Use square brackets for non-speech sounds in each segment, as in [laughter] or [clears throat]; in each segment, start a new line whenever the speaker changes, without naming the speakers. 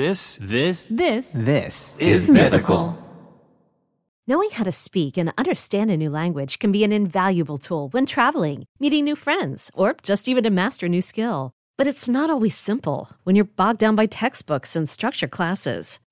This, this,
This
This
is mythical.
Knowing how to speak and understand a new language can be an invaluable tool when traveling, meeting new friends, or just even to master a new skill. But it's not always simple when you're bogged down by textbooks and structured classes.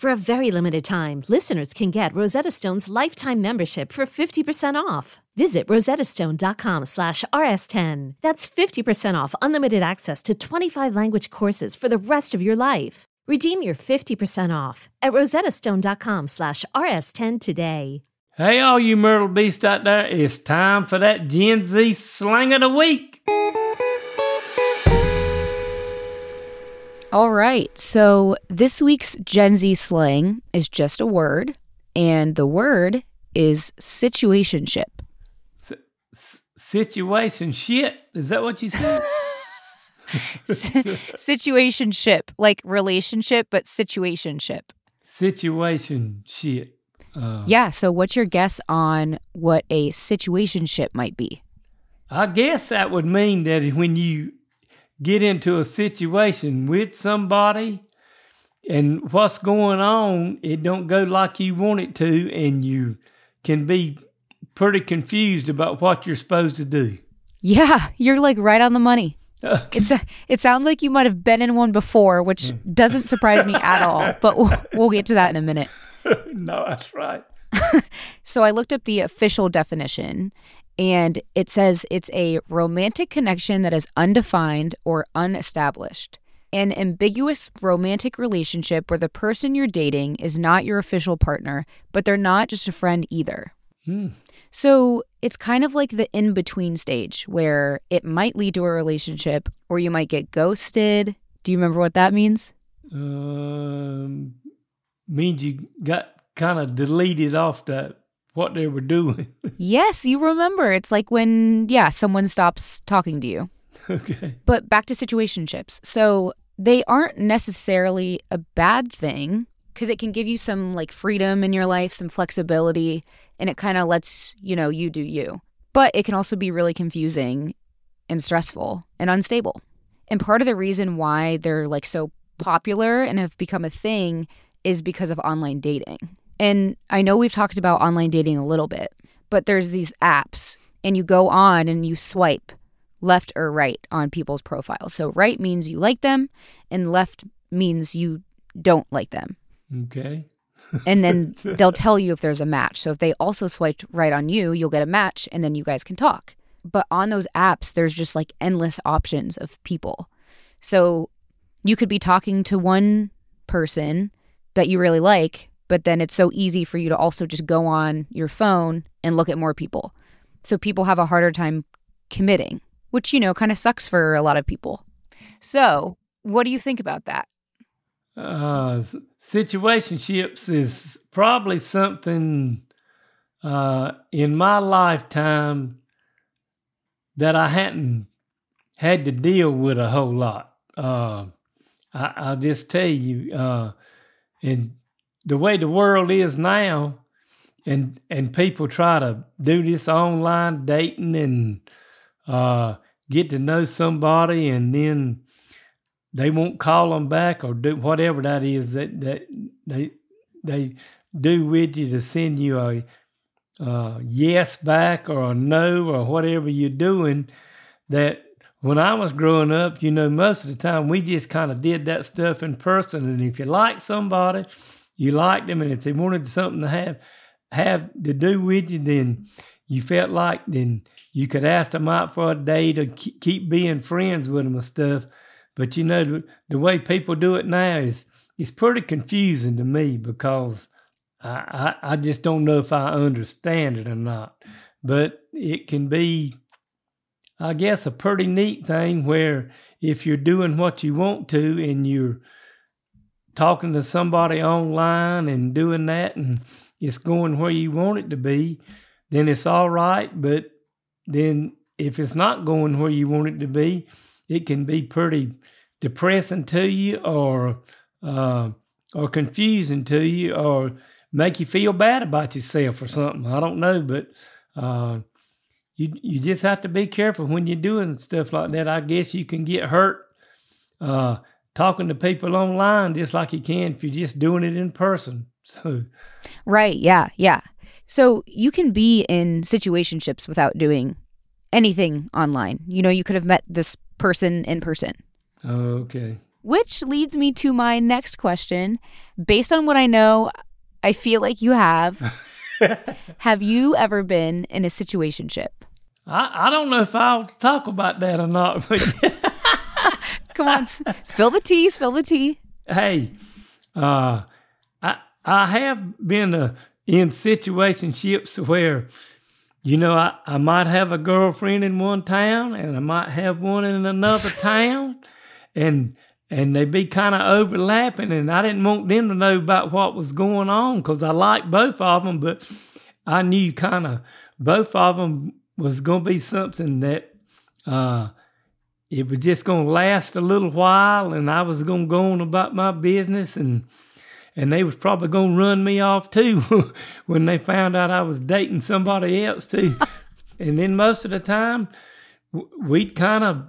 For a very limited time, listeners can get Rosetta Stone's lifetime membership for 50% off. Visit rosettastone.com slash rs10. That's 50% off unlimited access to 25 language courses for the rest of your life. Redeem your 50% off at rosettastone.com slash rs10 today.
Hey, all you Mythical Beast out there, it's time for that Gen Z slang of the week.
All right. So this week's Gen Z slang is just a word, and the word is situationship.
S- situation shit. Is that what you said? [laughs]
situationship, like relationship, but situationship.
situation shit. Uh,
Yeah. So what's your guess on what a situationship might be?
I guess that would mean that when you get into a situation with somebody and what's going on, it don't go like you want it to, and you can be pretty confused about what you're supposed to do.
Yeah, you're like right on the money. It's a, it sounds like you might have been in one before, which hmm. doesn't surprise me at all. [laughs] But we'll, we'll get to that in a minute. [laughs]
no, that's right. [laughs]
So I looked up the official definition and it says it's a romantic connection that is undefined or unestablished. An ambiguous romantic relationship where the person you're dating is not your official partner, but they're not just a friend either.
Hmm.
So it's kind of like the in between stage where it might lead to a relationship or you might get ghosted. Do you remember what that means?
Um, means you got kind of deleted off that what they were doing. [laughs]
yes, you remember. It's like when, yeah, someone stops talking to you.
okay.
But back to situationships. So they aren't necessarily a bad thing because it can give you some like freedom in your life, some flexibility, and it kind of lets, you know, you do you. But it can also be really confusing and stressful and unstable. And part of the reason why they're like so popular and have become a thing is because of online dating. And I know we've talked about online dating a little bit, but there's these apps and you go on and you swipe left or right on people's profiles. So right means you like them and left means you don't like them.
Okay.
And then [laughs] they'll tell you if there's a match. So if they also swiped right on you, you'll get a match and then you guys can talk. But on those apps, there's just like endless options of people. So you could be talking to one person that you really like, but then it's so easy for you to also just go on your phone and look at more people. So people have a harder time committing, which, you know, kind of sucks for a lot of people. So, what do you think about that?
Uh, situationships is probably something uh, in my lifetime that I hadn't had to deal with a whole lot. Uh, I, I'll just tell you, uh, and the way the world is now, and and people try to do this online dating and uh, get to know somebody, and then they won't call them back or do whatever that is that that they they do with you to send you a uh, yes back or a no or whatever you're doing. That when I was growing up, you know, most of the time we just kind of did that stuff in person, and if you like somebody, you liked them, and if they wanted something to have have to do with you, then you felt like then you could ask them out for a or ke- keep being friends with them and stuff. But you know, the, the way people do it now is it's pretty confusing to me because I, I, I just don't know if I understand it or not. But it can be, I guess, a pretty neat thing where if you're doing what you want to and you're talking to somebody online and doing that and it's going where you want it to be, then it's all right. But then if it's not going where you want it to be, it can be pretty depressing to you or uh, or confusing to you or make you feel bad about yourself or something. I don't know, but uh, you you just have to be careful when you're doing stuff like that. I guess you can get hurt uh, talking to people online just like you can if you're just doing it in person. [laughs] So,
right, yeah, yeah. So you can be in situationships without doing anything online. You know, you could have met this person in person.
Okay.
Which leads me to my next question. Based on what I know, I feel like you have. [laughs] have you ever been in a situationship?
I, I don't know if I'll talk about that or not. [laughs]
Come on, spill the tea, spill the tea.
Hey, uh, I I have been uh, in situationships where, you know, I, I might have a girlfriend in one town and I might have one in another [laughs] town, and and they'd be kind of overlapping, and I didn't want them to know about what was going on because I liked both of them, but I knew kind of both of them was going to be something that uh, it was just going to last a little while, and I was going to go on about my business, and and they was probably going to run me off too [laughs] when they found out I was dating somebody else too. [laughs] and then most of the time, we'd kind of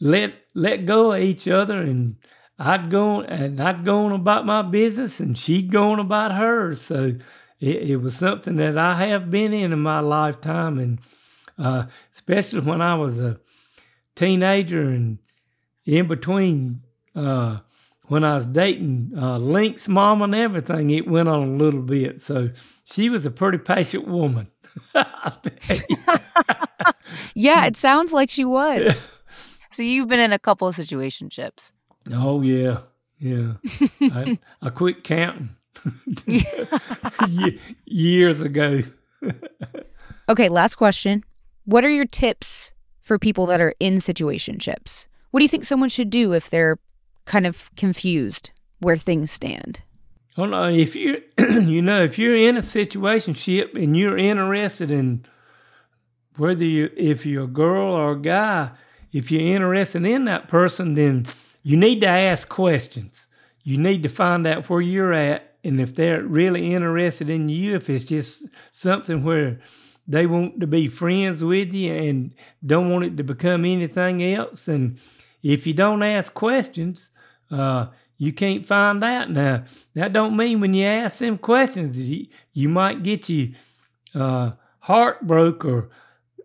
let let go of each other and I'd go and I'd go on about my business and she'd go on about hers. So it, it was something that I have been in in my lifetime, and uh, especially when I was a teenager and in between uh, when I was dating uh, Link's mom and everything, it went on a little bit. So she was a pretty patient woman. [laughs]
yeah, it sounds like she was. [laughs] So you've been in a couple of situationships.
Oh yeah, yeah. [laughs] I, I quit counting years ago.
okay, last question. What are your tips for people that are in situationships? What do you think someone should do if they're kind of confused where things stand?
Well, no, if you [clears throat] you know if you're in a situationship and you're interested in whether you if you're a girl or a guy, if you're interested in that person, then you need to ask questions. You need to find out where you're at and if they're really interested in you, if it's just something where they want to be friends with you and don't want it to become anything else, And if you don't ask questions, uh, you can't find out. Now, that don't mean when you ask them questions, you, you might get you uh, heartbroke or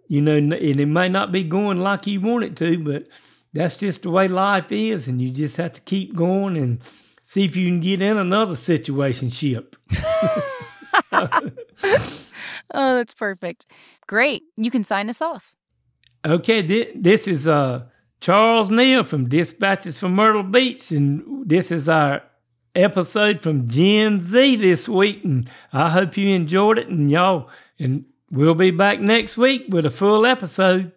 you know, and it may not be going like you want it to, but that's just the way life is, and you just have to keep going and see if you can get in another situation ship. [laughs]
oh, that's perfect. Great. You can sign us off.
Okay, th- this is uh, Charles Neal from Dispatches from Myrtle Beach, and this is our episode from Gen Z this week. And I hope you enjoyed it, and y'all, and We'll be back next week with a full episode.